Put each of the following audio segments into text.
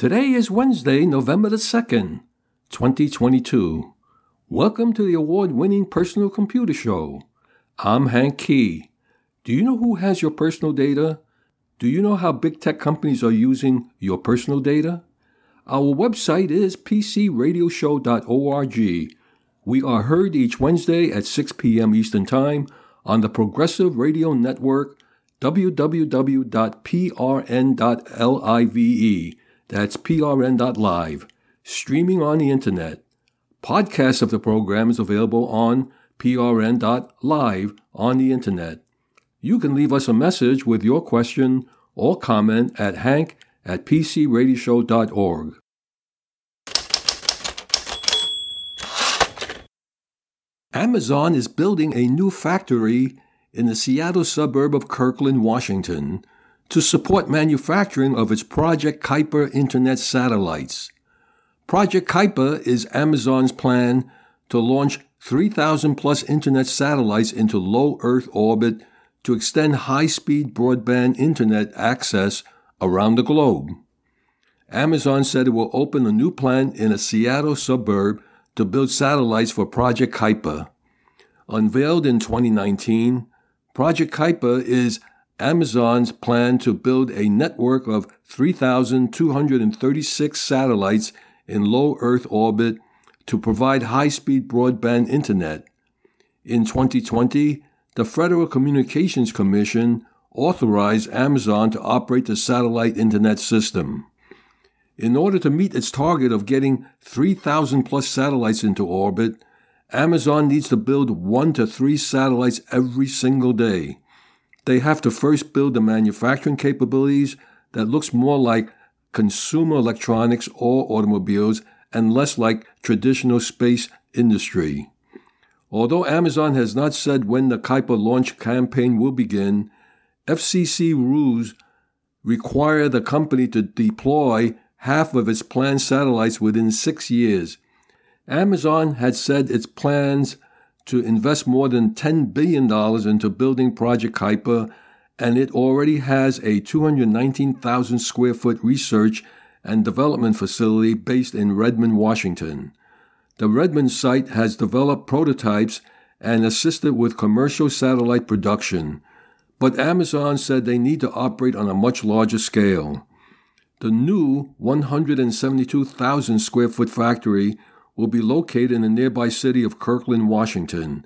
Today is Wednesday, November the 2nd, 2022. Welcome to the award winning Personal Computer Show. I'm Hank Key. Do you know who has your personal data? Do you know how big tech companies are using your personal data? Our website is pcradioshow.org. We are heard each Wednesday at 6 p.m. Eastern Time on the Progressive Radio Network, www.prn.live. That's prn.live. Streaming on the internet. Podcasts of the program is available on prn.live on the internet. You can leave us a message with your question or comment at hank at pcradioshow.org. Amazon is building a new factory in the Seattle suburb of Kirkland, Washington, to support manufacturing of its Project Kuiper internet satellites. Project Kuiper is Amazon's plan to launch 3,000 plus internet satellites into low Earth orbit to extend high speed broadband internet access around the globe. Amazon said it will open a new plant in a Seattle suburb to build satellites for Project Kuiper. Unveiled in 2019, Project Kuiper is Amazon's plan to build a network of 3,236 satellites in low Earth orbit to provide high speed broadband internet. In 2020, the Federal Communications Commission authorized Amazon to operate the satellite internet system. In order to meet its target of getting 3,000 plus satellites into orbit, Amazon needs to build one to three satellites every single day. They have to first build the manufacturing capabilities that looks more like consumer electronics or automobiles and less like traditional space industry. Although Amazon has not said when the Kuiper launch campaign will begin, FCC rules require the company to deploy half of its planned satellites within six years. Amazon had said its plans to invest more than $10 billion into building Project Kuiper, and it already has a 219,000 square foot research and development facility based in Redmond, Washington. The Redmond site has developed prototypes and assisted with commercial satellite production, but Amazon said they need to operate on a much larger scale. The new 172,000 square foot factory will be located in the nearby city of Kirkland, Washington.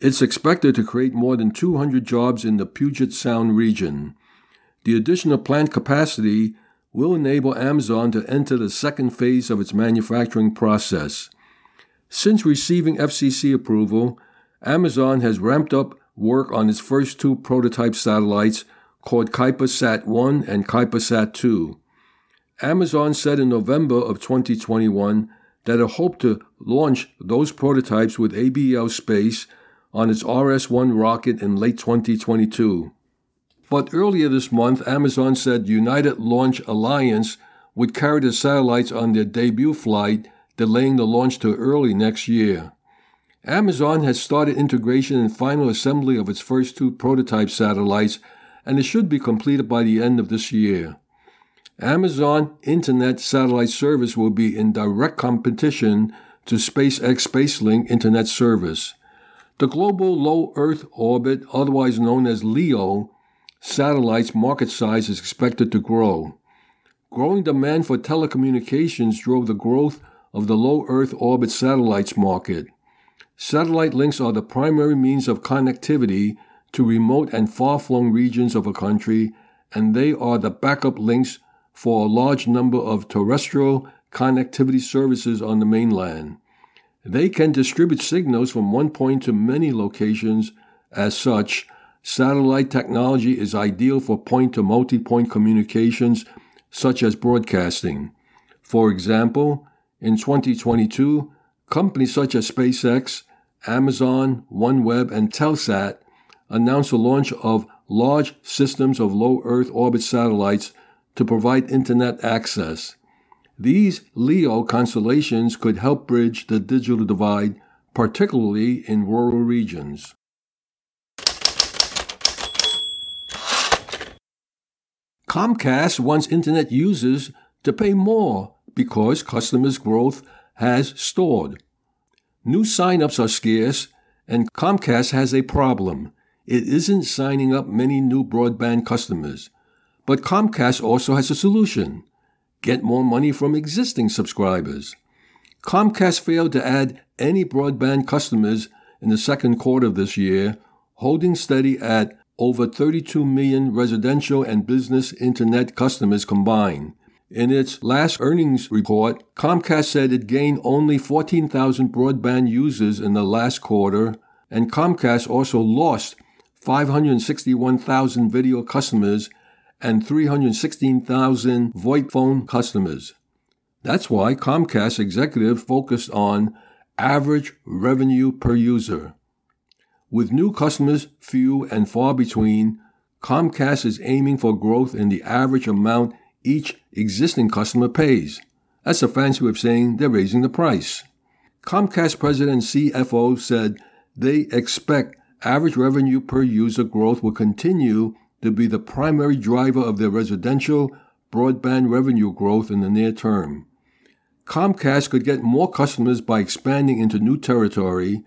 It's expected to create more than 200 jobs in the Puget Sound region. The additional plant capacity will enable Amazon to enter the second phase of its manufacturing process. Since receiving FCC approval, Amazon has ramped up work on its first two prototype satellites called Kuiper Sat 1 and Kuiper Sat 2. Amazon said in November of 2021 that it hoped to launch those prototypes with ABL Space on its RS 1 rocket in late 2022. But earlier this month, Amazon said United Launch Alliance would carry the satellites on their debut flight, delaying the launch to early next year. Amazon has started integration and final assembly of its first two prototype satellites, and it should be completed by the end of this year. Amazon Internet Satellite Service will be in direct competition to SpaceX Starlink Internet Service. The Global Low Earth Orbit, otherwise known as LEO, satellite's market size is expected to grow. Growing demand for telecommunications drove the growth of the low Earth orbit satellites market. Satellite links are the primary means of connectivity to remote and far flung regions of a country, and they are the backup links for a large number of terrestrial connectivity services on the mainland. They can distribute signals from one point to many locations. As such, satellite technology is ideal for point to multi point communications, such as broadcasting. For example, in 2022, companies such as SpaceX, Amazon, OneWeb, and Telesat announced the launch of large systems of low Earth orbit satellites to provide internet access. These LEO constellations could help bridge the digital divide, particularly in rural regions. Comcast wants internet users to pay more because customers' growth has stalled. New signups are scarce, and Comcast has a problem. It isn't signing up many new broadband customers. But Comcast also has a solution get more money from existing subscribers. Comcast failed to add any broadband customers in the second quarter of this year, holding steady at over 32 million residential and business internet customers combined. In its last earnings report, Comcast said it gained only 14,000 broadband users in the last quarter, and Comcast also lost 561,000 video customers and 316,000 VoIP phone customers. That's why Comcast executive focused on average revenue per user. With new customers few and far between, Comcast is aiming for growth in the average amount each existing customer pays. That's a fancy way of saying they're raising the price. Comcast president CFO said they expect average revenue per user growth will continue to be the primary driver of their residential broadband revenue growth in the near term. Comcast could get more customers by expanding into new territory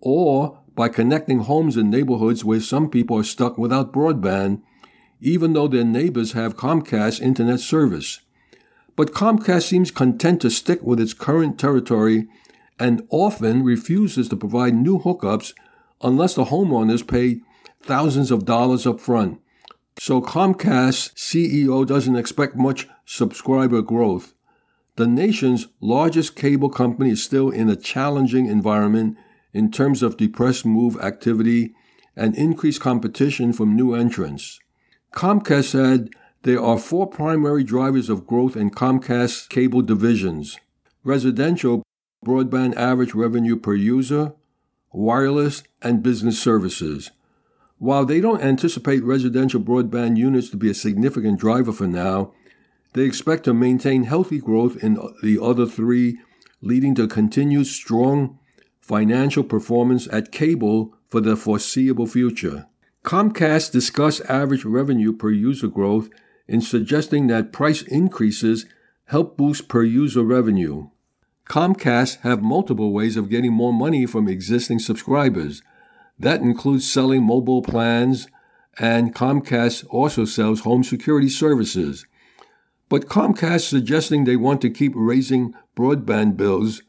or by connecting homes in neighborhoods where some people are stuck without broadband, even though their neighbors have Comcast internet service. But Comcast seems content to stick with its current territory and often refuses to provide new hookups unless the homeowners pay thousands of dollars up front. So Comcast CEO doesn't expect much subscriber growth. The nation's largest cable company is still in a challenging environment in terms of depressed move activity and increased competition from new entrants. Comcast said there are four primary drivers of growth in Comcast's cable divisions residential broadband average revenue per user, wireless, and business services. While they don't anticipate residential broadband units to be a significant driver for now, they expect to maintain healthy growth in the other three, leading to continued strong financial performance at cable for the foreseeable future. Comcast discussed average revenue per user growth in suggesting that price increases help boost per user revenue. Comcast have multiple ways of getting more money from existing subscribers – that includes selling mobile plans, and Comcast also sells home security services. But Comcast suggesting they want to keep raising broadband bills.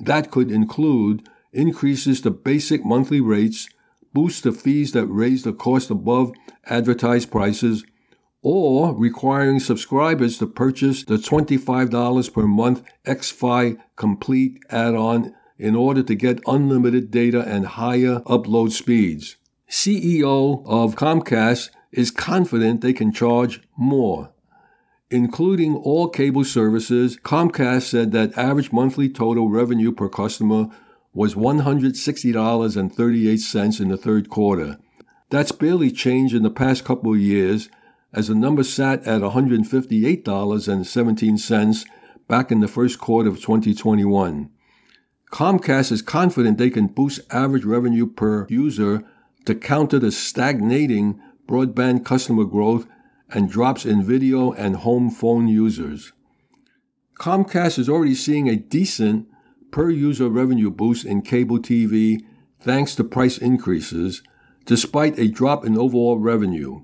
That could include increases to basic monthly rates, boost the fees that raise the cost above advertised prices, or requiring subscribers to purchase the $25 per month XFi Complete add on in order to get unlimited data and higher upload speeds. CEO of Comcast is confident they can charge more. Including all cable services, Comcast said that average monthly total revenue per customer was $160.38 in the third quarter. That's barely changed in the past couple of years, as the number sat at $158.17 back in the first quarter of 2021. Comcast is confident they can boost average revenue per user to counter the stagnating broadband customer growth and drops in video and home phone users. Comcast is already seeing a decent per user revenue boost in cable TV thanks to price increases, despite a drop in overall revenue.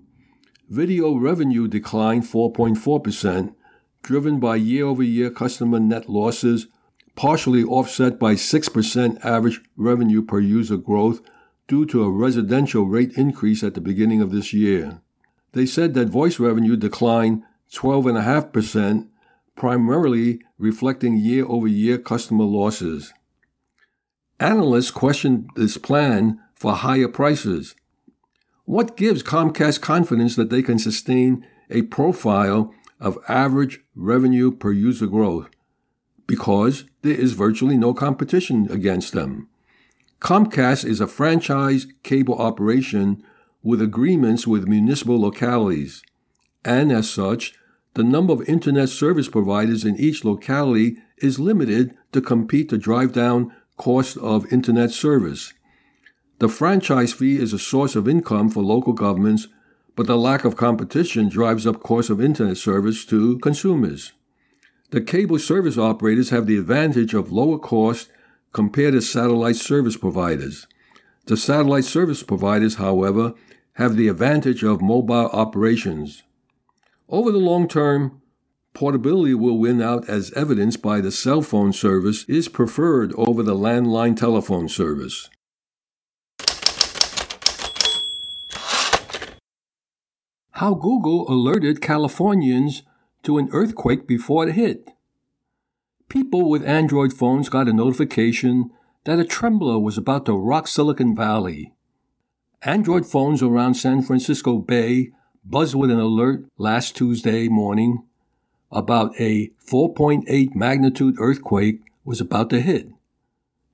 Video revenue declined 4.4%, driven by year over year customer net losses partially offset by 6% average revenue per user growth due to a residential rate increase at the beginning of this year. They said that voice revenue declined 12.5%, primarily reflecting year over year customer losses. Analysts questioned this plan for higher prices. What gives Comcast confidence that they can sustain a profile of average revenue per user growth? because there is virtually no competition against them. Comcast is a franchise cable operation with agreements with municipal localities, and as such, the number of internet service providers in each locality is limited to compete to drive down cost of internet service. The franchise fee is a source of income for local governments, but the lack of competition drives up cost of internet service to consumers. The cable service operators have the advantage of lower cost compared to satellite service providers. The satellite service providers, however, have the advantage of mobile operations. Over the long term, portability will win out as evidenced by the cell phone service is preferred over the landline telephone service. How Google alerted Californians to an earthquake before it hit. People with Android phones got a notification that a trembler was about to rock Silicon Valley. Android phones around San Francisco Bay buzzed with an alert last Tuesday morning about a 4.8 magnitude earthquake was about to hit.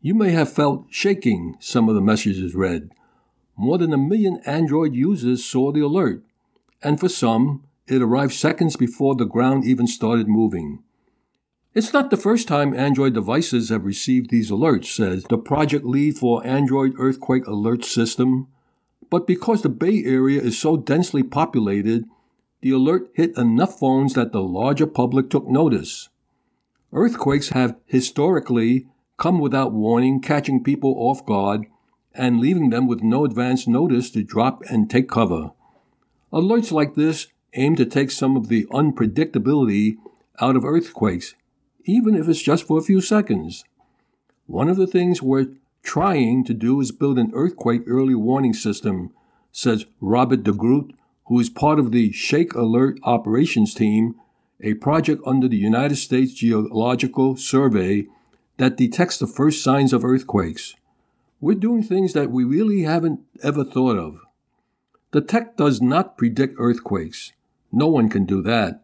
You may have felt shaking, some of the messages read. More than a million Android users saw the alert, and for some, it arrived seconds before the ground even started moving. It's not the first time Android devices have received these alerts, says the project lead for Android Earthquake Alert System. But because the Bay Area is so densely populated, the alert hit enough phones that the larger public took notice. Earthquakes have historically come without warning, catching people off guard and leaving them with no advance notice to drop and take cover. Alerts like this aim to take some of the unpredictability out of earthquakes, even if it's just for a few seconds. One of the things we're trying to do is build an earthquake early warning system, says Robert DeGroot, who is part of the Shake Alert Operations Team, a project under the United States Geological Survey that detects the first signs of earthquakes. We're doing things that we really haven't ever thought of. The tech does not predict earthquakes. No one can do that.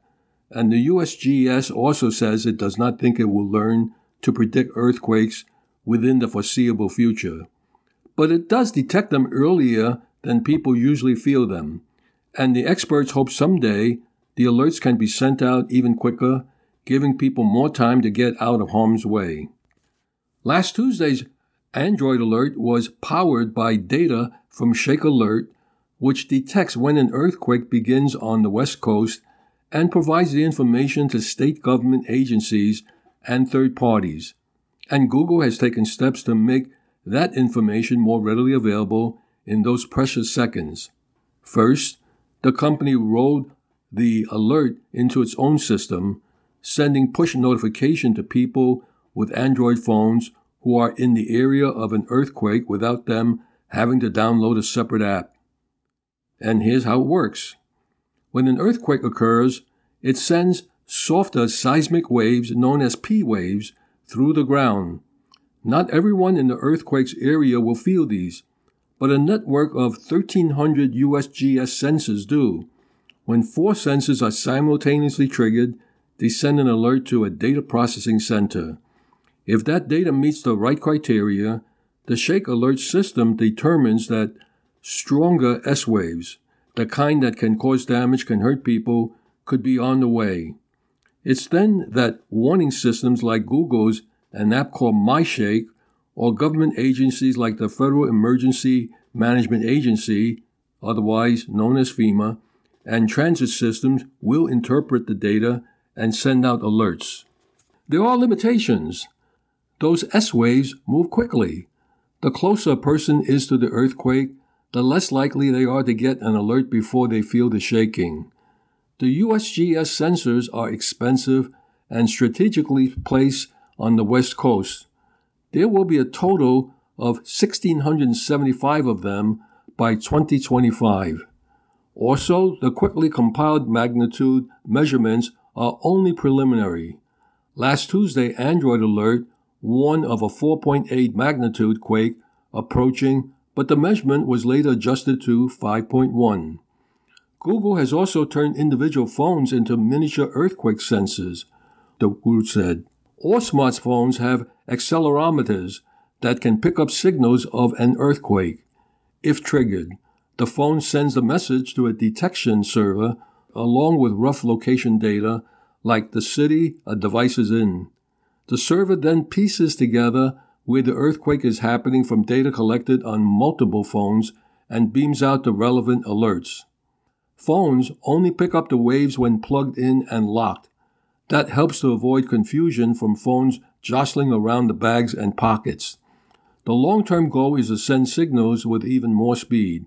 And the USGS also says it does not think it will learn to predict earthquakes within the foreseeable future. But it does detect them earlier than people usually feel them. And the experts hope someday the alerts can be sent out even quicker, giving people more time to get out of harm's way. Last Tuesday's Android alert was powered by data from Shake Alert which detects when an earthquake begins on the West Coast and provides the information to state government agencies and third parties. And Google has taken steps to make that information more readily available in those precious seconds. First, the company rolled the alert into its own system, sending push notification to people with Android phones who are in the area of an earthquake without them having to download a separate app. And here's how it works. When an earthquake occurs, it sends softer seismic waves known as P waves through the ground. Not everyone in the earthquake's area will feel these, but a network of 1,300 USGS sensors do. When four sensors are simultaneously triggered, they send an alert to a data processing center. If that data meets the right criteria, the Shake Alert system determines that stronger S waves, the kind that can cause damage, can hurt people, could be on the way. It's then that warning systems like Google's, an app called MyShake, or government agencies like the Federal Emergency Management Agency, otherwise known as FEMA, and transit systems will interpret the data and send out alerts. There are limitations. Those S waves move quickly. The closer a person is to the earthquake, the less likely they are to get an alert before they feel the shaking. The USGS sensors are expensive and strategically placed on the West Coast. There will be a total of 1,675 of them by 2025. Also, the quickly compiled magnitude measurements are only preliminary. Last Tuesday, Android Alert warned of a 4.8 magnitude quake approaching but the measurement was later adjusted to 5.1. Google has also turned individual phones into miniature earthquake sensors, the group said. All smartphones have accelerometers that can pick up signals of an earthquake. If triggered, the phone sends a message to a detection server along with rough location data like the city a device is in. The server then pieces together where the earthquake is happening from data collected on multiple phones and beams out the relevant alerts. Phones only pick up the waves when plugged in and locked. That helps to avoid confusion from phones jostling around the bags and pockets. The long term goal is to send signals with even more speed.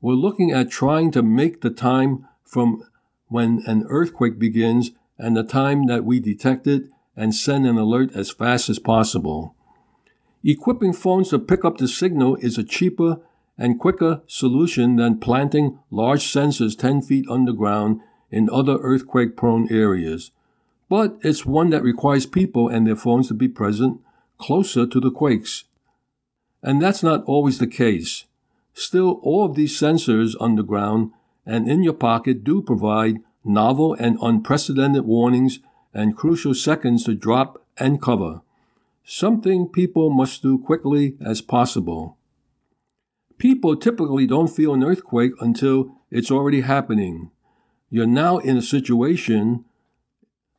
We're looking at trying to make the time from when an earthquake begins and the time that we detect it and send an alert as fast as possible. Equipping phones to pick up the signal is a cheaper and quicker solution than planting large sensors 10 feet underground in other earthquake prone areas. But it's one that requires people and their phones to be present closer to the quakes. And that's not always the case. Still, all of these sensors underground and in your pocket do provide novel and unprecedented warnings and crucial seconds to drop and cover, something people must do quickly as possible. People typically don't feel an earthquake until it's already happening. You're now in a situation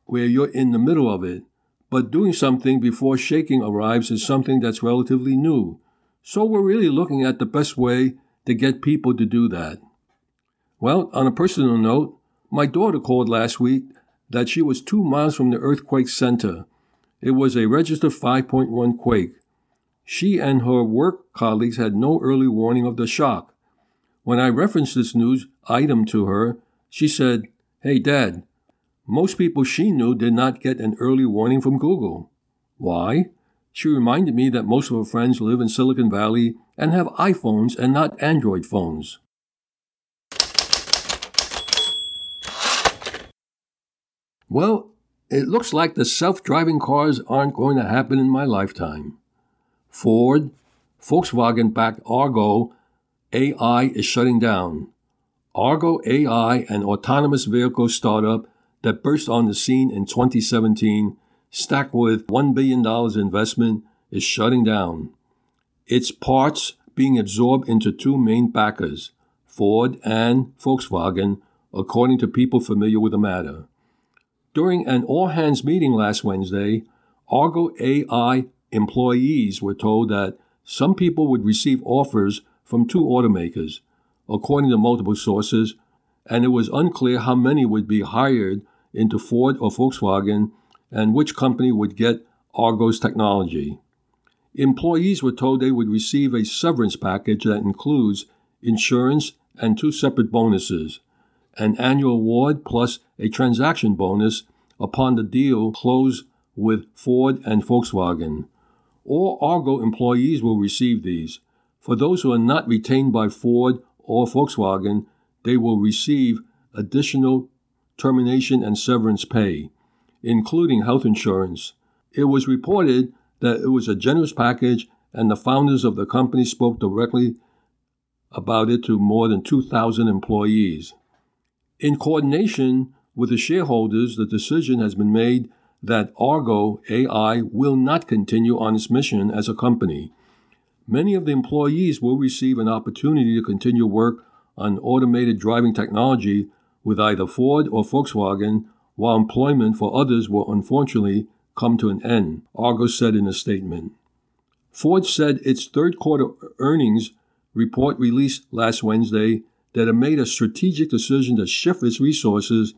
where you're in the middle of it, but doing something before shaking arrives is something that's relatively new. So we're really looking at the best way to get people to do that. Well, on a personal note, my daughter called last week that she was two miles from the earthquake center. It was a registered 5.1 quake. She and her work colleagues had no early warning of the shock. When I referenced this news item to her, she said, Hey, Dad, most people she knew did not get an early warning from Google. Why? She reminded me that most of her friends live in Silicon Valley and have iPhones and not Android phones. Well, it looks like the self driving cars aren't going to happen in my lifetime. Ford, Volkswagen backed Argo AI is shutting down. Argo AI, an autonomous vehicle startup that burst on the scene in 2017, stacked with $1 billion investment, is shutting down. Its parts being absorbed into two main backers, Ford and Volkswagen, according to people familiar with the matter. During an all hands meeting last Wednesday, Argo AI employees were told that some people would receive offers from two automakers, according to multiple sources, and it was unclear how many would be hired into Ford or Volkswagen and which company would get Argo's technology. Employees were told they would receive a severance package that includes insurance and two separate bonuses an annual award plus a transaction bonus upon the deal close with Ford and Volkswagen. All Argo employees will receive these. For those who are not retained by Ford or Volkswagen, they will receive additional termination and severance pay, including health insurance. It was reported that it was a generous package, and the founders of the company spoke directly about it to more than 2,000 employees. In coordination with the shareholders, the decision has been made that Argo AI will not continue on its mission as a company. Many of the employees will receive an opportunity to continue work on automated driving technology with either Ford or Volkswagen, while employment for others will unfortunately come to an end, Argo said in a statement. Ford said its third quarter earnings report released last Wednesday that it made a strategic decision to shift its resources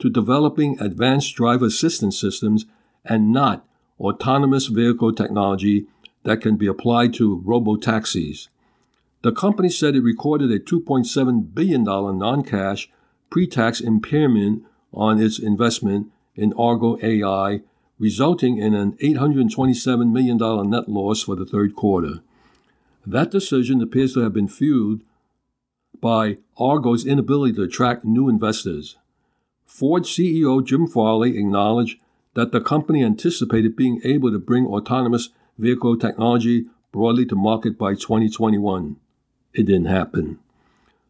to developing advanced driver assistance systems and not autonomous vehicle technology that can be applied to robo-taxis. The company said it recorded a $2.7 billion non cash pre tax impairment on its investment in Argo AI, resulting in an $827 million net loss for the third quarter. That decision appears to have been fueled by Argo's inability to attract new investors. Ford CEO Jim Farley acknowledged that the company anticipated being able to bring autonomous vehicle technology broadly to market by 2021. It didn't happen.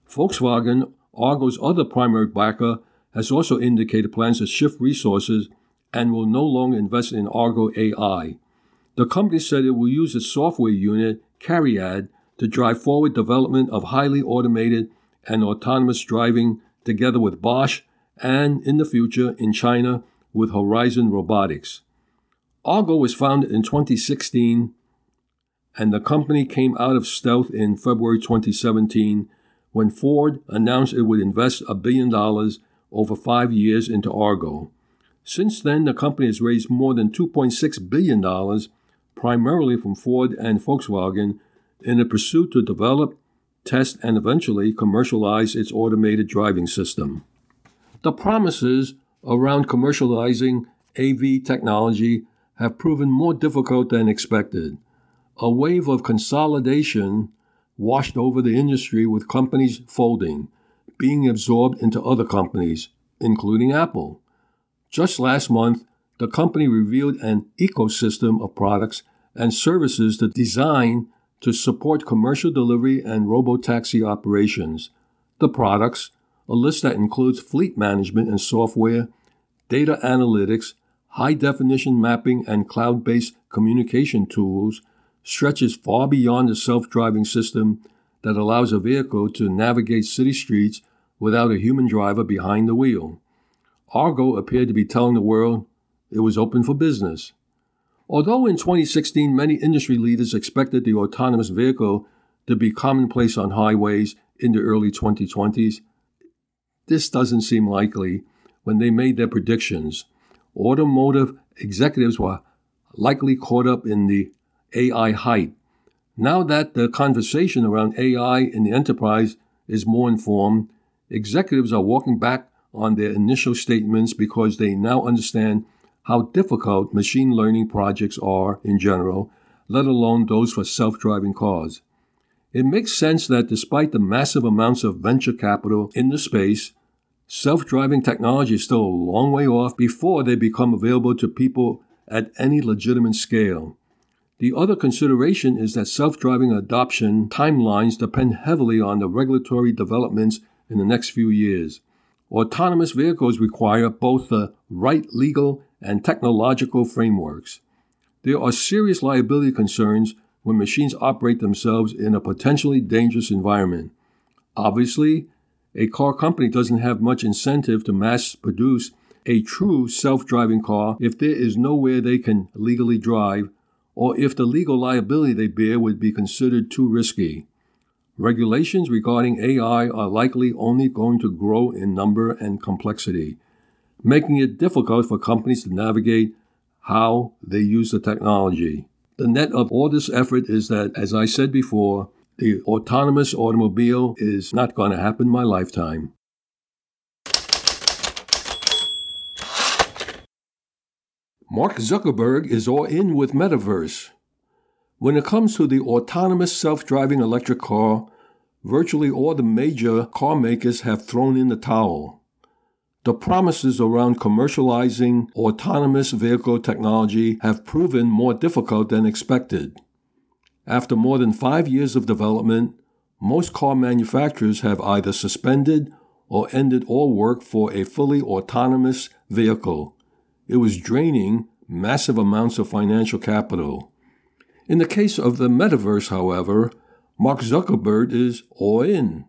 Volkswagen, Argo's other primary backer, has also indicated plans to shift resources and will no longer invest in Argo AI. The company said it will use its software unit, Cariad, to drive forward development of highly automated and autonomous driving together with Bosch and in the future in China with Horizon Robotics. Argo was founded in 2016 and the company came out of stealth in February 2017 when Ford announced it would invest a billion dollars over five years into Argo. Since then, the company has raised more than $2.6 billion, primarily from Ford and Volkswagen, in a pursuit to develop, test, and eventually commercialize its automated driving system. The promises around commercializing AV technology have proven more difficult than expected. A wave of consolidation washed over the industry with companies folding, being absorbed into other companies, including Apple. Just last month, the company revealed an ecosystem of products and services to design to support commercial delivery and robotaxi operations. The products, a list that includes fleet management and software, data analytics, high definition mapping, and cloud based communication tools, stretches far beyond the self driving system that allows a vehicle to navigate city streets without a human driver behind the wheel. Argo appeared to be telling the world it was open for business. Although in 2016 many industry leaders expected the autonomous vehicle to be commonplace on highways in the early 2020s, this doesn't seem likely when they made their predictions. Automotive executives were likely caught up in the AI hype. Now that the conversation around AI in the enterprise is more informed, executives are walking back on their initial statements because they now understand how difficult machine learning projects are in general, let alone those for self driving cars. It makes sense that despite the massive amounts of venture capital in the space, self driving technology is still a long way off before they become available to people at any legitimate scale. The other consideration is that self driving adoption timelines depend heavily on the regulatory developments in the next few years. Autonomous vehicles require both the right legal and technological frameworks. There are serious liability concerns when machines operate themselves in a potentially dangerous environment. Obviously, a car company doesn't have much incentive to mass produce a true self driving car if there is nowhere they can legally drive, or if the legal liability they bear would be considered too risky. Regulations regarding AI are likely only going to grow in number and complexity, making it difficult for companies to navigate how they use the technology. The net of all this effort is that, as I said before, the autonomous automobile is not going to happen in my lifetime. Mark Zuckerberg is all in with Metaverse. When it comes to the autonomous self driving electric car, virtually all the major car makers have thrown in the towel. The promises around commercializing autonomous vehicle technology have proven more difficult than expected. After more than five years of development, most car manufacturers have either suspended or ended all work for a fully autonomous vehicle. It was draining massive amounts of financial capital. In the case of the metaverse, however, Mark Zuckerberg is all in.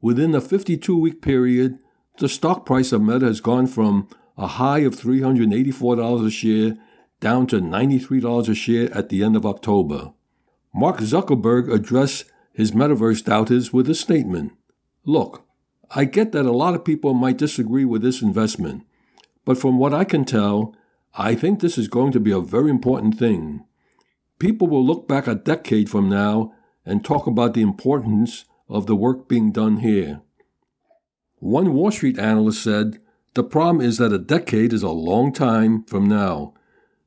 Within a 52 week period, the stock price of Meta has gone from a high of $384 a share down to $93 a share at the end of October. Mark Zuckerberg addressed his metaverse doubters with a statement Look, I get that a lot of people might disagree with this investment, but from what I can tell, I think this is going to be a very important thing. People will look back a decade from now and talk about the importance of the work being done here. One Wall Street analyst said, The problem is that a decade is a long time from now.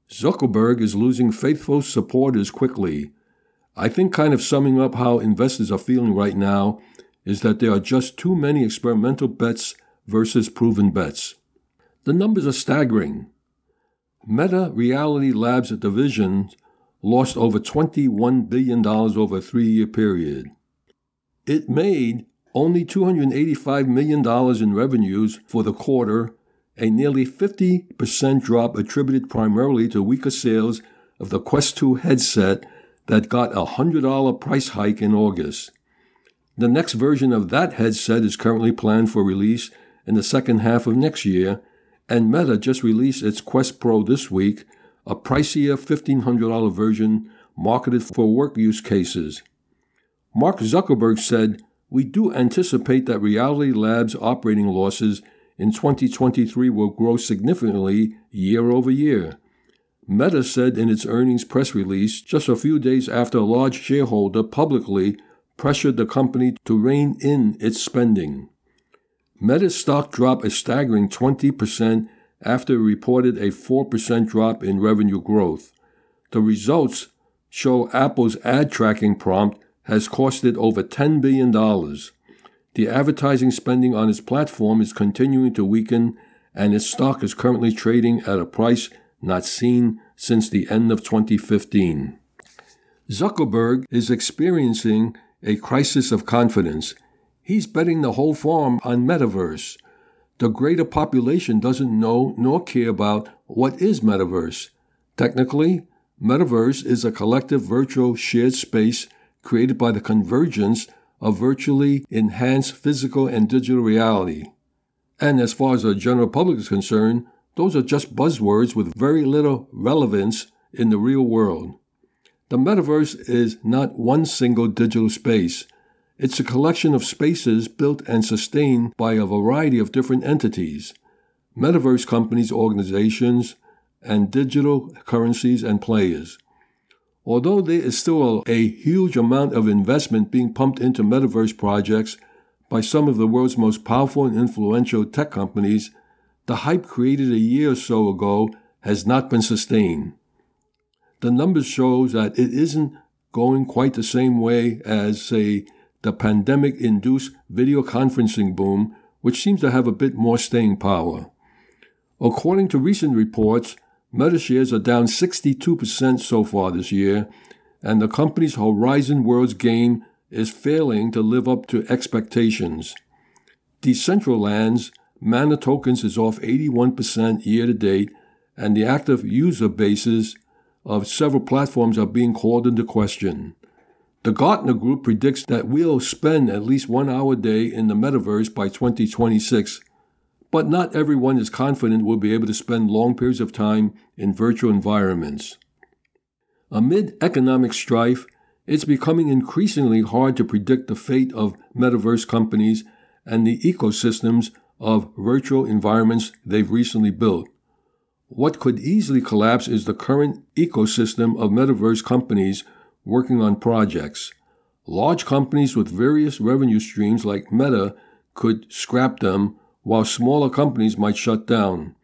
Zuckerberg is losing faithful supporters quickly. I think, kind of summing up how investors are feeling right now, is that there are just too many experimental bets versus proven bets. The numbers are staggering. Meta Reality Labs division lost over $21 billion over a three year period. It made only $285 million in revenues for the quarter, a nearly 50% drop attributed primarily to weaker sales of the Quest 2 headset that got a $100 price hike in August. The next version of that headset is currently planned for release in the second half of next year, and Meta just released its Quest Pro this week a pricier $1,500 version marketed for work use cases. Mark Zuckerberg said, We do anticipate that Reality Labs' operating losses in 2023 will grow significantly year over year. Meta said in its earnings press release just a few days after a large shareholder publicly pressured the company to rein in its spending. Meta's stock dropped a staggering 20% after it reported a 4% drop in revenue growth. The results show Apple's ad tracking prompt has cost it over $10 billion. The advertising spending on its platform is continuing to weaken, and its stock is currently trading at a price not seen since the end of 2015. Zuckerberg is experiencing a crisis of confidence. He's betting the whole farm on metaverse. The greater population doesn't know nor care about what is metaverse. Technically, metaverse is a collective virtual shared space created by the convergence of virtually enhanced physical and digital reality. And as far as the general public is concerned, those are just buzzwords with very little relevance in the real world. The metaverse is not one single digital space. It's a collection of spaces built and sustained by a variety of different entities, metaverse companies, organizations, and digital currencies and players. Although there is still a huge amount of investment being pumped into metaverse projects by some of the world's most powerful and influential tech companies, the hype created a year or so ago has not been sustained. The numbers show that it isn't going quite the same way as, say, the pandemic induced video conferencing boom, which seems to have a bit more staying power. According to recent reports, Meta shares are down 62% so far this year, and the company's Horizon Worlds game is failing to live up to expectations. Decentraland's Mana tokens is off 81% year to date, and the active user bases of several platforms are being called into question. The Gartner Group predicts that we'll spend at least one hour a day in the metaverse by 2026 but not everyone is confident will be able to spend long periods of time in virtual environments. Amid economic strife, it's becoming increasingly hard to predict the fate of metaverse companies and the ecosystems of virtual environments they've recently built. What could easily collapse is the current ecosystem of metaverse companies working on projects. Large companies with various revenue streams like Meta could scrap them while smaller companies might shut down.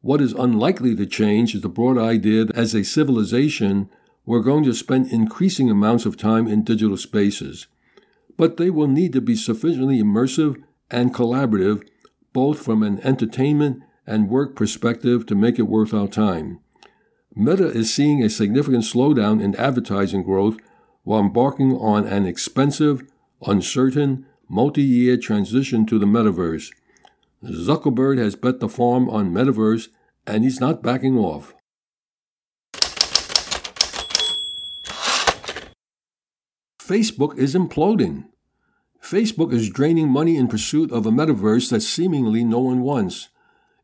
What is unlikely to change is the broad idea that as a civilization, we're going to spend increasing amounts of time in digital spaces. But they will need to be sufficiently immersive and collaborative, both from an entertainment and work perspective, to make it worth our time. Meta is seeing a significant slowdown in advertising growth while embarking on an expensive, uncertain, multi year transition to the metaverse. Zuckerberg has bet the farm on metaverse and he's not backing off. Facebook is imploding. Facebook is draining money in pursuit of a metaverse that seemingly no one wants.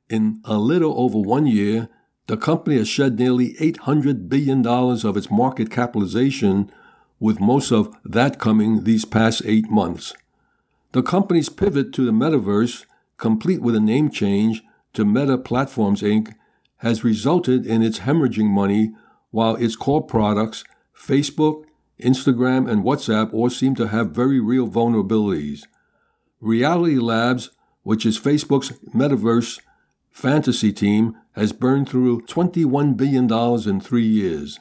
In a little over one year, the company has shed nearly $800 billion of its market capitalization, with most of that coming these past eight months. The company's pivot to the metaverse complete with a name change to Meta Platforms Inc., has resulted in its hemorrhaging money while its core products, Facebook, Instagram, and WhatsApp, all seem to have very real vulnerabilities. Reality Labs, which is Facebook's metaverse fantasy team, has burned through $21 billion in three years.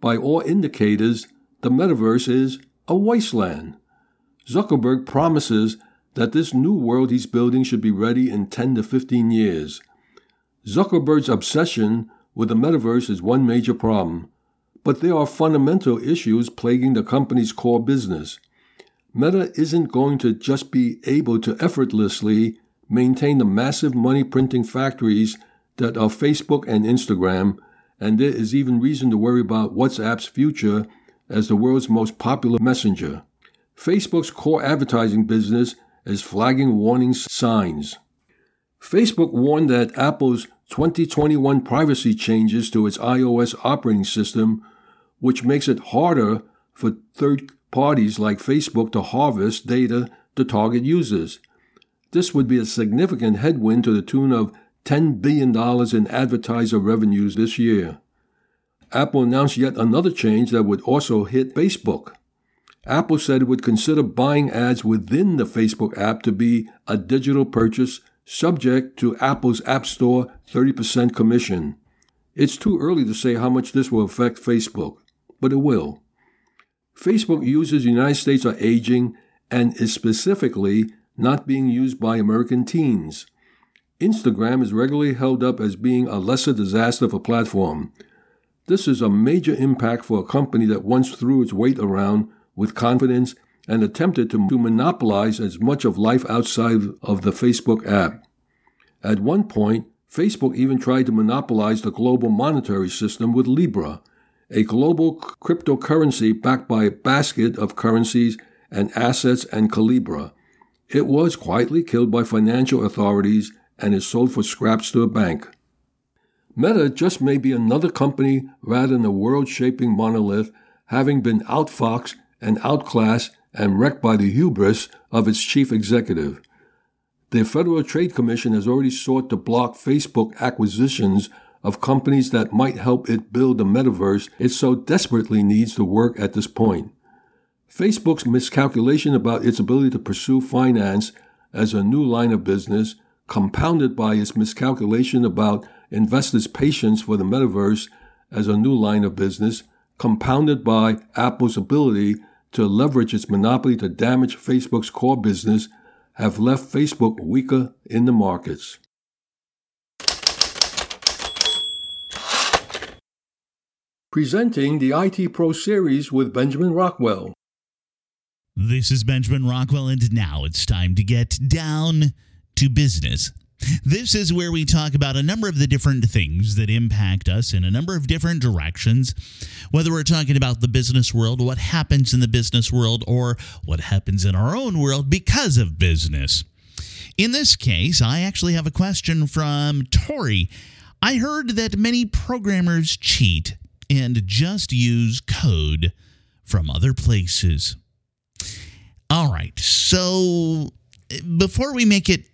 By all indicators, the metaverse is a wasteland. Zuckerberg promises that this new world he's building should be ready in 10 to 15 years. Zuckerberg's obsession with the metaverse is one major problem, but there are fundamental issues plaguing the company's core business. Meta isn't going to just be able to effortlessly maintain the massive money printing factories that are Facebook and Instagram, and there is even reason to worry about WhatsApp's future as the world's most popular messenger. Facebook's core advertising business as flagging warning signs. Facebook warned that Apple's 2021 privacy changes to its iOS operating system, which makes it harder for third parties like Facebook to harvest data to target users. This would be a significant headwind to the tune of $10 billion in advertiser revenues this year. Apple announced yet another change that would also hit Facebook. Apple said it would consider buying ads within the Facebook app to be a digital purchase subject to Apple's App Store 30% commission. It's too early to say how much this will affect Facebook, but it will. Facebook users in the United States are aging and is specifically not being used by American teens. Instagram is regularly held up as being a lesser disaster a platform. This is a major impact for a company that once threw its weight around with confidence and attempted to, monopolize as much of life outside of the Facebook app. At one point, Facebook even tried to monopolize the global monetary system with Libra, a global cryptocurrency backed by a basket of currencies and assets and Calibra. It was quietly killed by financial authorities and is sold for scraps to a bank. Meta just may be another company rather than a world shaping monolith, having been outfoxed and outclassed and wrecked by the hubris of its chief executive. The Federal Trade Commission has already sought to block Facebook acquisitions of companies that might help it build the metaverse it so desperately needs to work at this point. Facebook's miscalculation about its ability to pursue finance as a new line of business, compounded by its miscalculation about investors' patience for the metaverse as a new line of business, compounded by Apple's ability to leverage its monopoly to damage Facebook's core business, have left Facebook weaker in the markets. Presenting the IT Pro series with Benjamin Rockwell. This is Benjamin Rockwell, and now it's time to get down to business. This is where we talk about a number of the different things that impact us in a number of different directions. Whether we're talking about the business world, what happens in the business world, or what happens in our own world because of business. In this case, I actually have a question from Tori. I heard that many programmers cheat and just use code from other places. All right. So eh, before we make it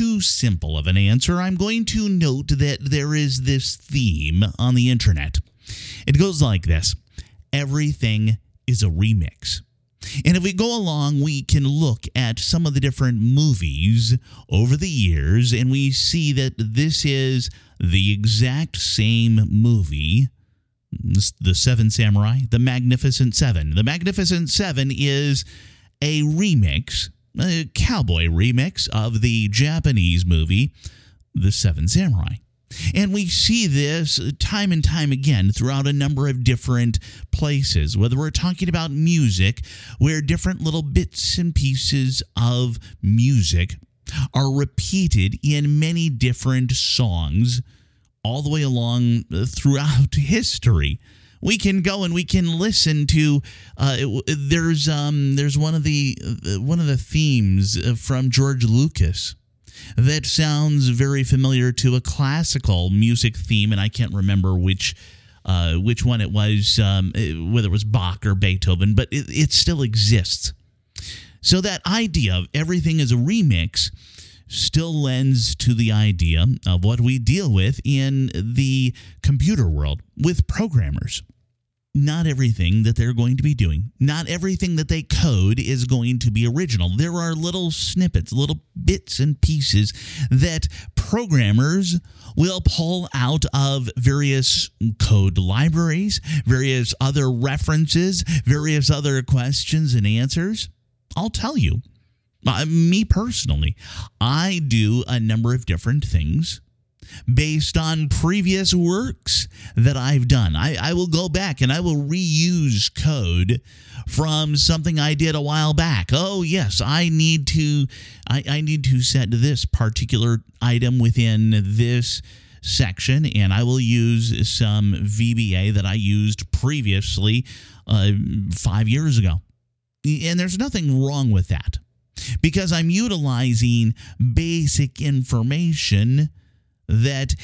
too simple of an answer, I'm going to note that there is this theme on the internet. It goes like this everything is a remix. And if we go along, we can look at some of the different movies over the years, and we see that this is the exact same movie the Seven Samurai, the Magnificent Seven. The Magnificent Seven is a remix, a cowboy remix of the Japanese movie, The Seven Samurai. And we see this time and time again throughout a number of different places, whether we're talking about music, where different little bits and pieces of music are repeated in many different songs all the way along throughout history we can go and we can listen to. Uh, there's um, there's one of the uh, one of the themes uh, from George Lucas that sounds very familiar to a classical music theme, and I can't remember which. Uh, which one it was, um, whether it was Bach or Beethoven, but it, it still exists. So that idea of everything is a remix still lends to the idea of what we deal with in the computer world with programmers. Not everything that they're going to be doing, not everything that they code is going to be original. There are little snippets, little bits and pieces that programmers will pull out of various code libraries, various other references, various other questions and answers. I'll tell you, uh, me personally, I do a number of different things based on previous works that I've done. I, I, will go back and I will reuse code from something I did a while back. Oh yes, I need to I, I need to set this particular item within this section and I will use some VBA that I used previously uh, five years ago. And there's nothing wrong with that because I'm utilizing basic information that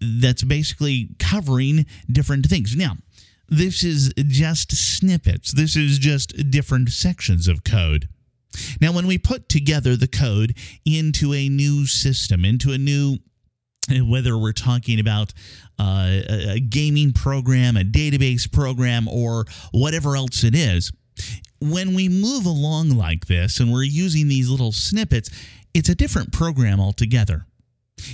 that's basically covering different things. Now, this is just snippets. This is just different sections of code. Now, when we put together the code into a new system, into a new whether we're talking about uh, a gaming program, a database program, or whatever else it is, when we move along like this and we're using these little snippets, it's a different program altogether.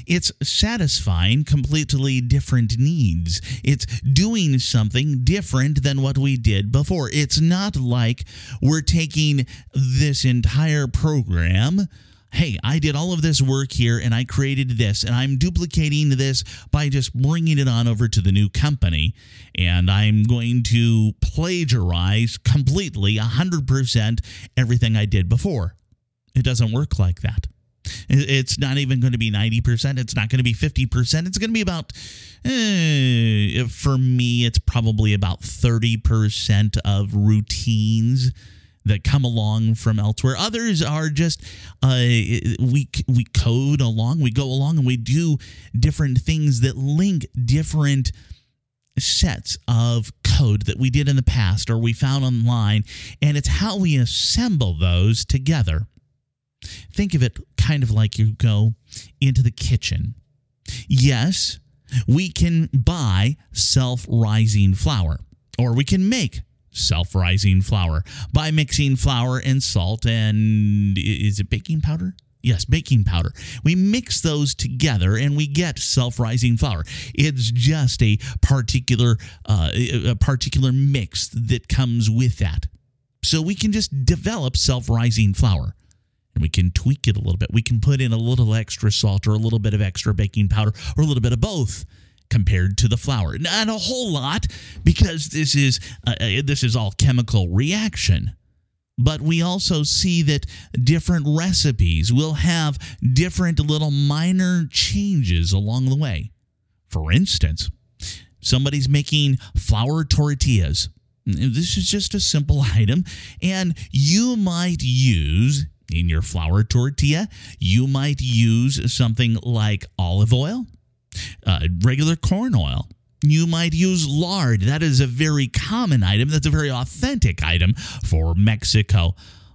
It's satisfying completely different needs. It's doing something different than what we did before. It's not like we're taking this entire program. Hey, I did all of this work here and I created this, and I'm duplicating this by just bringing it on over to the new company. And I'm going to plagiarize completely, 100% everything I did before. It doesn't work like that. It's not even going to be 90%. It's not going to be 50%. It's going to be about, eh, for me, it's probably about 30% of routines that come along from elsewhere. Others are just uh, we we code along, we go along, and we do different things that link different sets of code that we did in the past or we found online, and it's how we assemble those together Think of it kind of like you go into the kitchen. Yes, we can buy self rising flour, or we can make self rising flour by mixing flour and salt and is it baking powder? Yes, baking powder. We mix those together and we get self-rising flour. It's just a particular uh, a particular mix that comes with that. So we can just develop self-rising flour and we can tweak it a little bit. We can put in a little extra salt or a little bit of extra baking powder or a little bit of both compared to the flour. Not a whole lot because this is uh, uh, this is all chemical reaction. But we also see that different recipes will have different little minor changes along the way. For instance, somebody's making flour tortillas. This is just a simple item, and you might use in your flour tortilla, you might use something like olive oil, uh, regular corn oil. You might use lard. That is a very common item. That's a very authentic item for Mexico.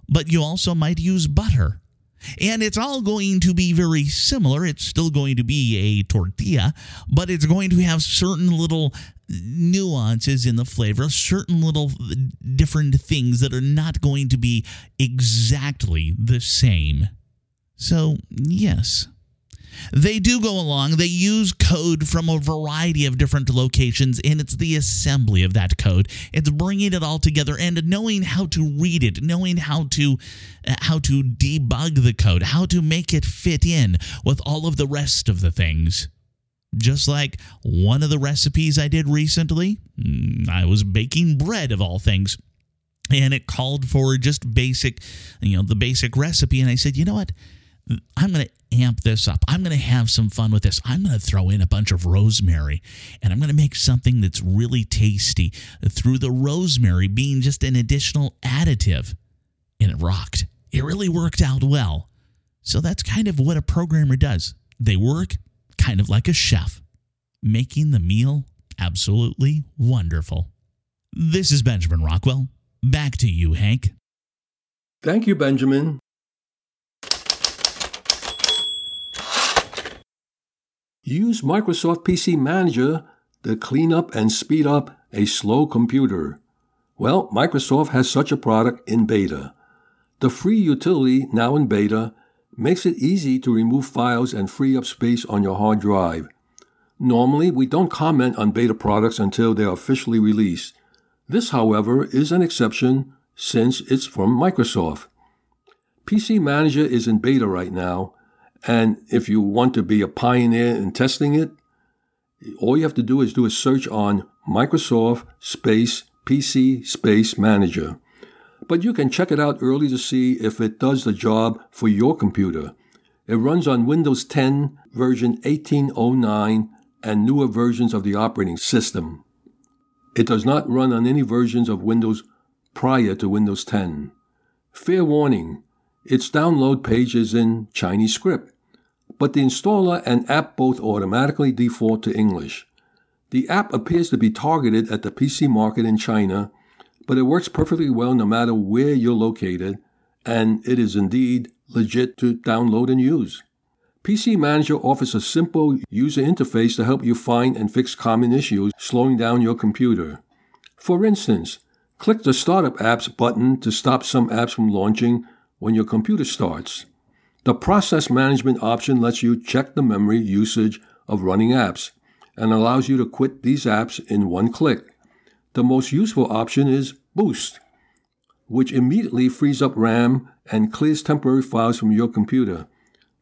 But you also might use butter. And it's all going to be very similar. It's still going to be a tortilla, but it's going to have certain little nuances in the flavor, certain little uh, different things that are not going to be exactly the same. So, yes. They do go along. They use code from a variety of different locations, and it's the assembly of that code. It's bringing it all together and knowing how to read it, knowing how to uh, how to debug the code, how to make it fit in with all of the rest of the things. Just like one of the recipes I did recently, mm, I was baking bread of all things. And it called for just basic, you know, the basic recipe. And I said, you know what? I'm going to amp this up. I'm going to have some fun with this. I'm going to throw in a bunch of rosemary and I'm going to make something that's really tasty through the rosemary being just an additional additive. And it rocked. It really worked out well. So that's kind of what a programmer does. They work kind of like a chef, making the meal absolutely wonderful. This is Benjamin Rockwell. Back to you, Hank. Thank you, Benjamin. Use Microsoft PC Manager to clean up and speed up a slow computer. Well, Microsoft has such a product in beta. The free utility, now in beta, makes it easy to remove files and free up space on your hard drive. Normally, we don't comment on beta products until they are officially released. This, however, is an exception since it's from Microsoft. PC Manager is in beta right now, and if you want to be a pioneer in testing it, all you have to do is do a search on Microsoft space PC space manager but you can check it out early to see if it does the job for your computer. It runs on Windows 10 version 1809 and newer versions of the operating system. It does not run on any versions of Windows prior to Windows 10. Fair warning, its download page is in Chinese script, but the installer and app both automatically default to English. The app appears to be targeted at the PC market in China but it works perfectly well no matter where you're located, and it is indeed legit to download and use. PC Manager offers a simple user interface to help you find and fix common issues slowing down your computer. For instance, click the Startup Apps button to stop some apps from launching when your computer starts. The Process Management option lets you check the memory usage of running apps and allows you to quit these apps in one click. The most useful option is Boost, which immediately frees up RAM and clears temporary files from your computer.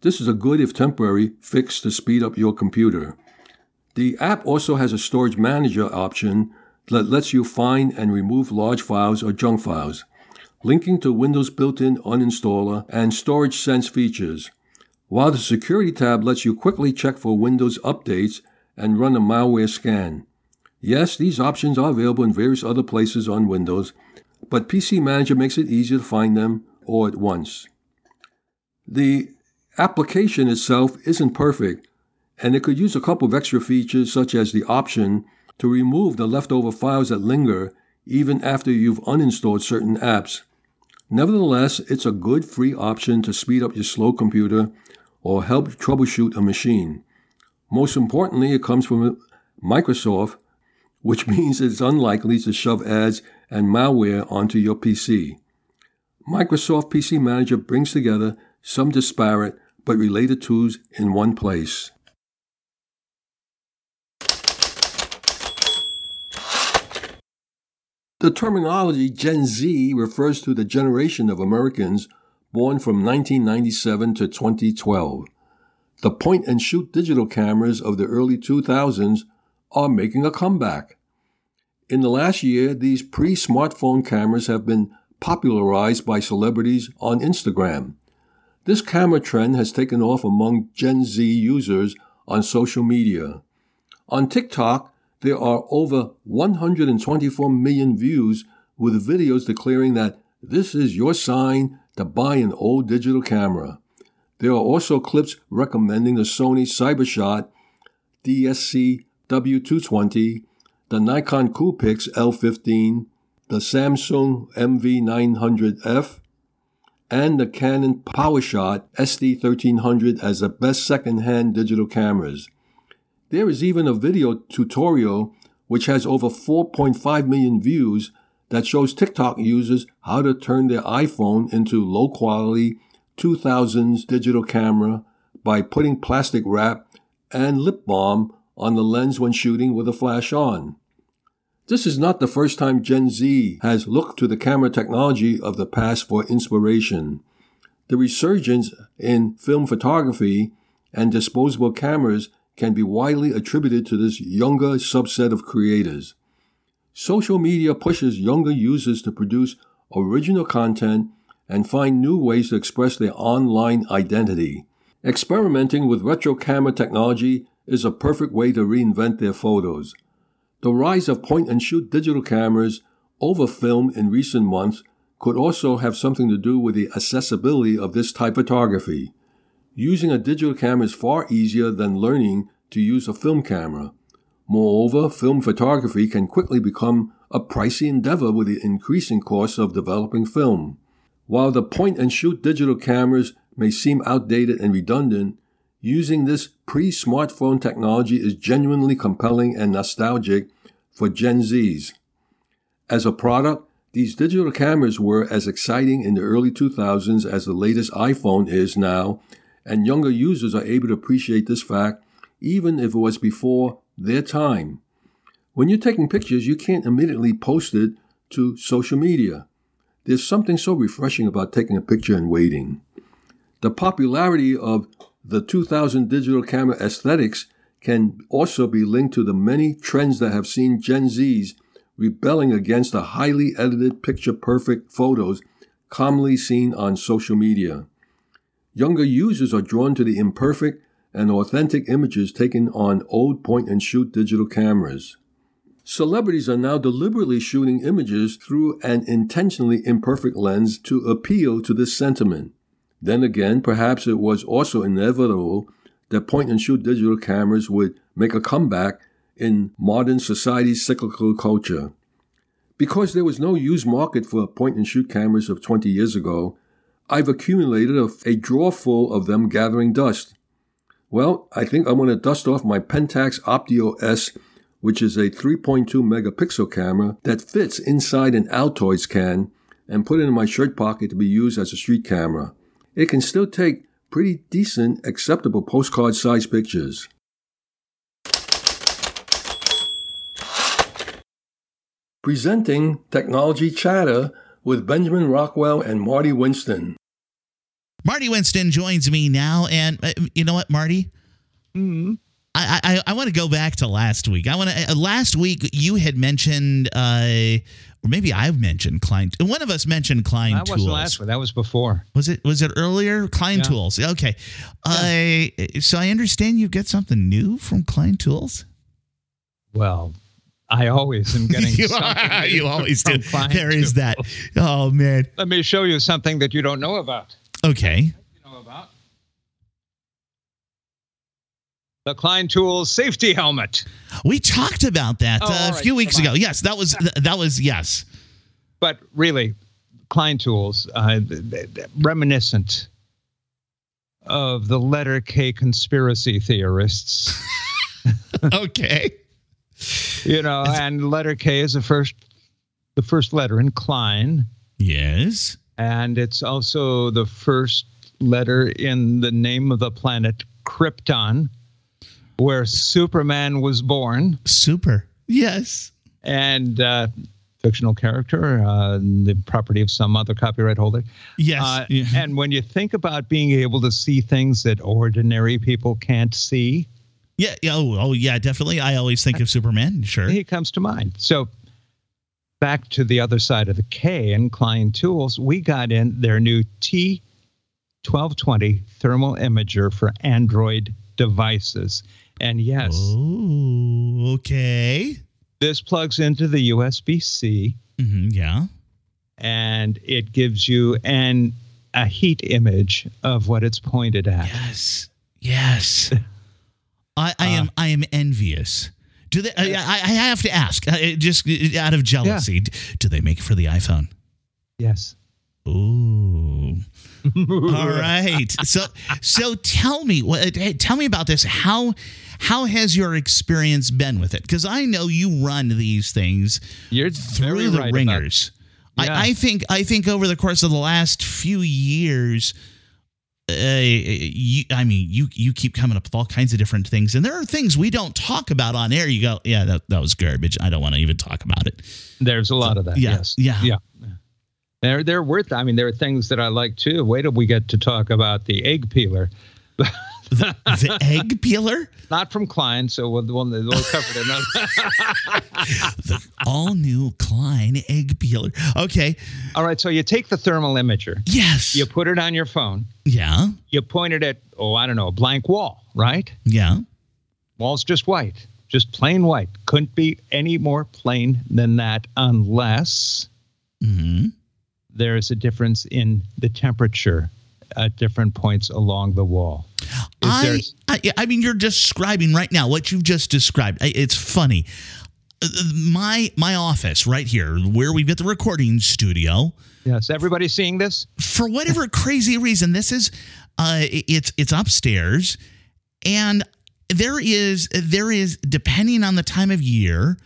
This is a good, if temporary, fix to speed up your computer. The app also has a storage manager option that lets you find and remove large files or junk files, linking to Windows built-in uninstaller and storage sense features, while the security tab lets you quickly check for Windows updates and run a malware scan. Yes, these options are available in various other places on Windows, but PC Manager makes it easier to find them all at once. The application itself isn't perfect, and it could use a couple of extra features such as the option to remove the leftover files that linger even after you've uninstalled certain apps. Nevertheless, it's a good free option to speed up your slow computer or help troubleshoot a machine. Most importantly, it comes from Microsoft, which means it's unlikely to shove ads and malware onto your PC. Microsoft PC Manager brings together some disparate but related tools in one place. The terminology Gen Z refers to the generation of Americans born from 1997 to 2012. The point and shoot digital cameras of the early 2000s are making a comeback. In the last year, these pre smartphone cameras have been popularized by celebrities on Instagram. This camera trend has taken off among Gen Z users on social media. On TikTok, there are over 124 million views with videos declaring that this is your sign to buy an old digital camera. There are also clips recommending the Sony CyberShot DSC W220, the Nikon Coolpix L15, the Samsung MV900F, and the Canon PowerShot SD1300 as the best second-hand digital cameras. There is even a video tutorial which has over 4.5 million views that shows TikTok users how to turn their iPhone into low quality 2000s digital camera by putting plastic wrap and lip balm on the lens when shooting with a flash on. This is not the first time Gen Z has looked to the camera technology of the past for inspiration. The resurgence in film photography and disposable cameras can be widely attributed to this younger subset of creators. Social media pushes younger users to produce original content and find new ways to express their online identity. Experimenting with retro camera technology is a perfect way to reinvent their photos. The rise of point and shoot digital cameras over film in recent months could also have something to do with the accessibility of this type of photography. Using a digital camera is far easier than learning to use a film camera. Moreover, film photography can quickly become a pricey endeavor with the increasing cost of developing film. While the point and shoot digital cameras may seem outdated and redundant, Using this pre smartphone technology is genuinely compelling and nostalgic for Gen Zs. As a product, these digital cameras were as exciting in the early 2000s as the latest iPhone is now, and younger users are able to appreciate this fact even if it was before their time. When you're taking pictures, you can't immediately post it to social media. There's something so refreshing about taking a picture and waiting. The popularity of the 2000 digital camera aesthetics can also be linked to the many trends that have seen Gen Zs rebelling against the highly edited picture perfect photos commonly seen on social media. Younger users are drawn to the imperfect and authentic images taken on old point and shoot digital cameras. Celebrities are now deliberately shooting images through an intentionally imperfect lens to appeal to this sentiment. Then again, perhaps it was also inevitable that point and shoot digital cameras would make a comeback in modern society's cyclical culture. Because there was no used market for point and shoot cameras of 20 years ago, I've accumulated a, a drawer full of them gathering dust. Well, I think I'm going to dust off my Pentax Optio S, which is a 3.2 megapixel camera that fits inside an Altoids can, and put it in my shirt pocket to be used as a street camera. It can still take pretty decent, acceptable postcard size pictures. Presenting Technology Chatter with Benjamin Rockwell and Marty Winston. Marty Winston joins me now, and uh, you know what, Marty? Mm-hmm. I, I, I want to go back to last week. I want to. Uh, last week you had mentioned, uh, or maybe I've mentioned Klein. One of us mentioned Klein that Tools. wasn't last week. That was before. Was it? Was it earlier? Klein Yeah. Tools. Okay. Uh, so I understand you've got something new from Klein Tools. Well, I always am getting you, something. you always do. There is that. Oh man. Let me show you something that you don't know about. Okay. You know about the Klein Tools safety helmet. We talked about that Oh, uh, a right, few weeks ago. on. Yes, that was that was yes. But really, Klein Tools, uh, reminiscent of the letter K conspiracy theorists. okay. You know, and letter K is the first, the first letter in Klein. Yes. and it's also the first letter in the name of the planet Krypton, where Superman was born, Super. Yes. and uh, fictional character, uh, the property of some other copyright holder. Yes. Uh, Yeah. And when you think about being able to see things that ordinary people can't see, yeah. yeah, Oh, oh, yeah. Definitely. I always think of Superman. Sure. he comes to mind. So back to the other side of the K in Klein Tools, we got in their new TI220 thermal imager for Android devices. And yes, Oh, okay. this plugs into the USB C hmm yeah. and it gives you an a heat image of what it's pointed at. Yes. Yes. I, I am. I am envious. Do they? I, I have to ask, uh, just out of jealousy. Do they make it for the iPhone? Yes. Ooh. All right. So so tell me what tell me about this. How how has your experience been with it? Because I know you run these things You're through the right ringers. Yeah. I, I think I think over the course of the last few years, uh, you, I mean, you you keep coming up with all kinds of different things, and there are things we don't talk about on air. You go, yeah, that, that was garbage. I don't want to even talk about it. There's a lot of that. Yeah, Yes. yeah. Yeah. They're they're worth. I mean, there are things that I like too. Wait till we get to talk about the egg peeler. The, the egg peeler, Not from Klein, so we'll, we'll, we'll cover it another. the all new Klein egg peeler. Okay, All right, so you take the thermal imager, yes, you put it on your phone, yeah, you point it at oh I don't know a blank wall, right? yeah. Wall's just white, just plain white. Couldn't be any more plain than that unless hmm there is a difference in the temperature at different points along the wall. I, I I mean you're describing right now what you've just described. It's funny. My my office right here where we've got the recording studio. yes, everybody's seeing this? For whatever crazy reason, this is uh it's it's upstairs, and there is there is depending on the time of year,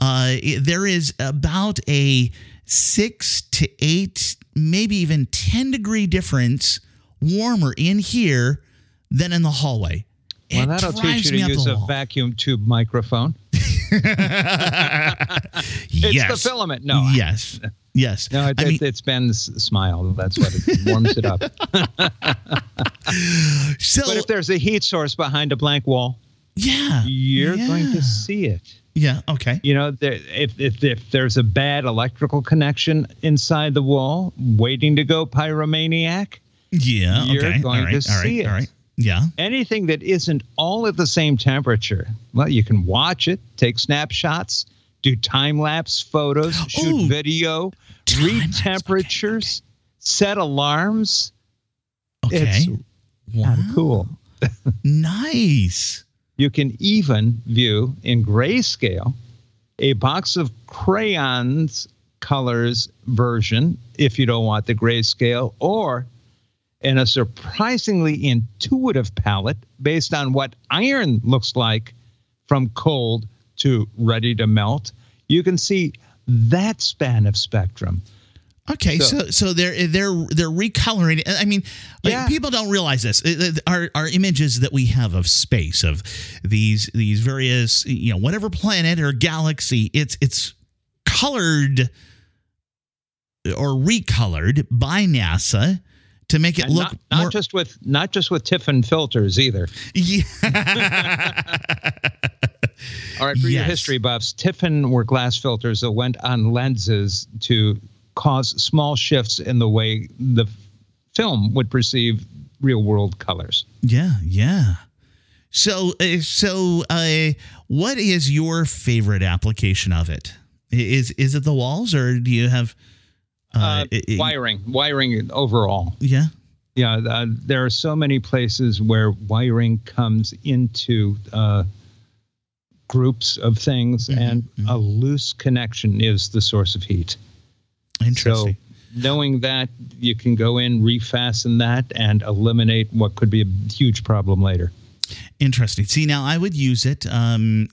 uh there is about a six to eight, maybe even ten degree difference warmer in here than in the hallway. Well, It that'll teach you to use a wall. vacuum tube microphone. It's yes. the filament. No, Yes. Yes. no, it, I mean, it, it's Ben's smile. That's what it warms it up. so But if there's a heat source behind a blank wall, yeah, you're going to see it. Yeah. Okay. You know, there, if, if if there's a bad electrical connection inside the wall, waiting to go pyromaniac, Yeah. You're okay. going all right. to all right. see it. All right. Yeah. anything that isn't all at the same temperature, well, you can watch it, take snapshots, do time lapse photos, shoot Ooh, video, read okay, temperatures, set alarms. Okay. It's wow. cool. Nice. You can even view in grayscale a box of crayons colors version if you don't want the grayscale, or in a surprisingly intuitive palette based on what iron looks like from cold to ready to melt. You can see that span of spectrum. Okay, so, so so, they're they're they're recoloring. I mean, yeah. people don't realize this. Our our images that we have of space of these these various you know whatever planet or galaxy, it's it's colored or recolored by NASA to make it and look not, not more, just with not just with Tiffen filters either. Yeah. All right, for yes. your history buffs, Tiffen were glass filters that went on lenses to cause small shifts in the way the film would perceive real world colors. Yeah, yeah. So, uh, so, uh, what is your favorite application of it? Is is it the walls, or do you have uh, it, wiring? Wiring overall. Yeah, yeah. Uh, there are so many places where wiring comes into uh, groups of things, mm-hmm, and mm-hmm. a loose connection is the source of heat. Interesting. So knowing that, you can go in, refasten that, and eliminate what could be a huge problem later. Interesting. See, now I would use it. Um,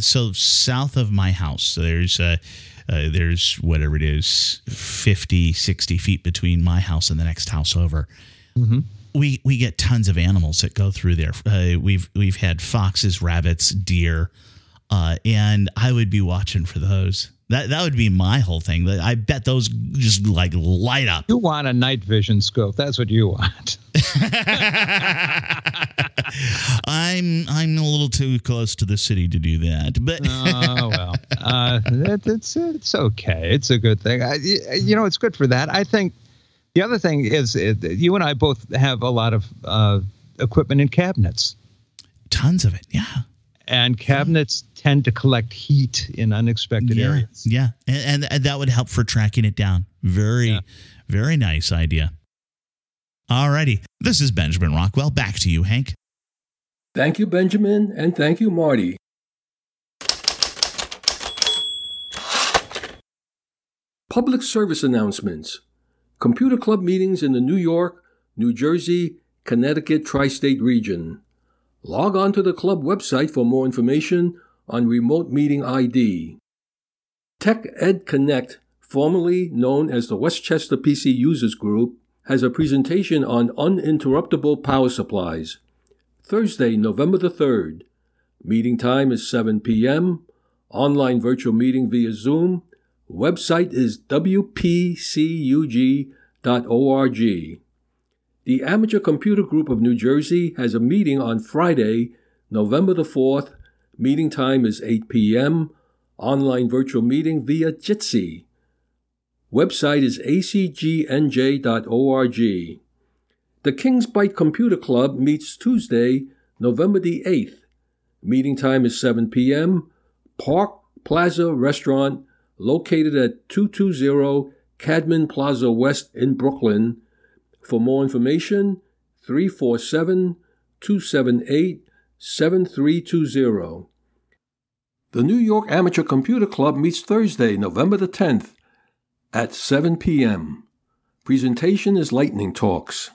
so south of my house, there's uh, uh, there's whatever it is, 50, 60 feet between my house and the next house over. Mm-hmm. We we get tons of animals that go through there. Uh, we've we've had foxes, rabbits, deer, uh, and I would be watching for those. That that would be my whole thing. I bet those just like light up. You want a night vision scope. That's what you want. I'm I'm a little too close to the city to do that. But oh well, uh, it, it's it's okay. It's a good thing. I, you know, it's good for that. I think the other thing is it, you and I both have a lot of uh, equipment in cabinets. Tons of it. Yeah and cabinets tend to collect heat in unexpected yeah, areas. Yeah, and, and, that would help for tracking it down. Very, yeah. very nice idea. All righty, this is Benjamin Rockwell. Back to you, Hank. Thank you, Benjamin, and thank you, Marty. Public service announcements. Computer Club meetings in the New York, New Jersey, Connecticut tri state region. Log on to the club website for more information on remote meeting ID. Tech Ed Connect, formerly known as the Westchester PC Users Group, has a presentation on uninterruptible power supplies. Thursday, November the 3rd. Meeting time is 7 p.m. Online virtual meeting via Zoom. Website is wpcug.org. The Amateur Computer Group of New Jersey has a meeting on Friday, November the 4th. Meeting time is 8 p.m. Online virtual meeting via Jitsi. Website is acgnj.org. The Kings Bite Computer Club meets Tuesday, November the 8th. Meeting time is 7 p.m. Park Plaza Restaurant, located at 220 Cadman Plaza West in Brooklyn. For more information, 347 278 7320. The New York Amateur Computer Club meets Thursday, November the 10th at 7 p.m. Presentation is Lightning Talks.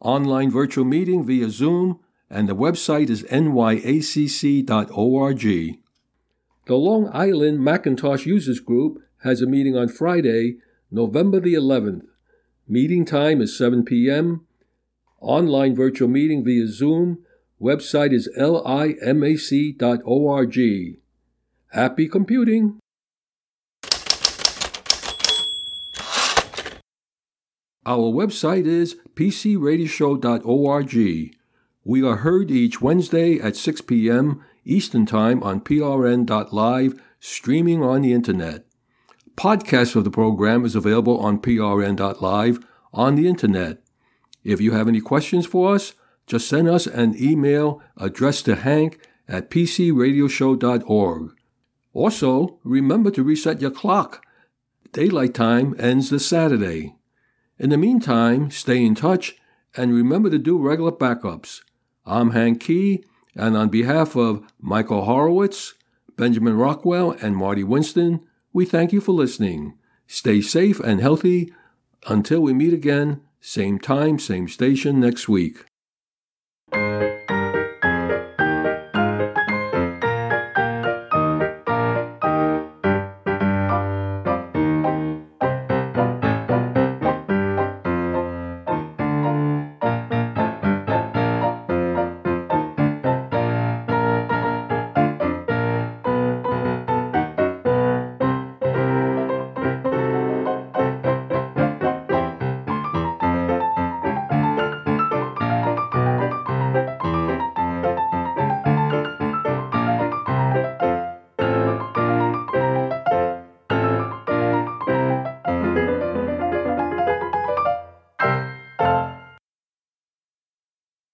Online virtual meeting via Zoom, and the website is nyacc.org. The Long Island Macintosh Users Group has a meeting on Friday, November the 11th Meeting time is 7 p.m. Online virtual meeting via Zoom. Website is limac.org. Happy computing! Our website is pcradioshow.org. We are heard each Wednesday at 6 p.m. Eastern Time on prn.live, streaming on the Internet. Podcast of the program is available on prn.live on the internet. If you have any questions for us, just send us an email addressed to hank at pcradioshow.org. Also, remember to reset your clock. Daylight time ends this Saturday. In the meantime, stay in touch and remember to do regular backups. I'm Hank Kee, and on behalf of Michael Horowitz, Benjamin Rockwell, and Marty Winston, we thank you for listening. Stay safe and healthy. Until we meet again, Same time, same station next week.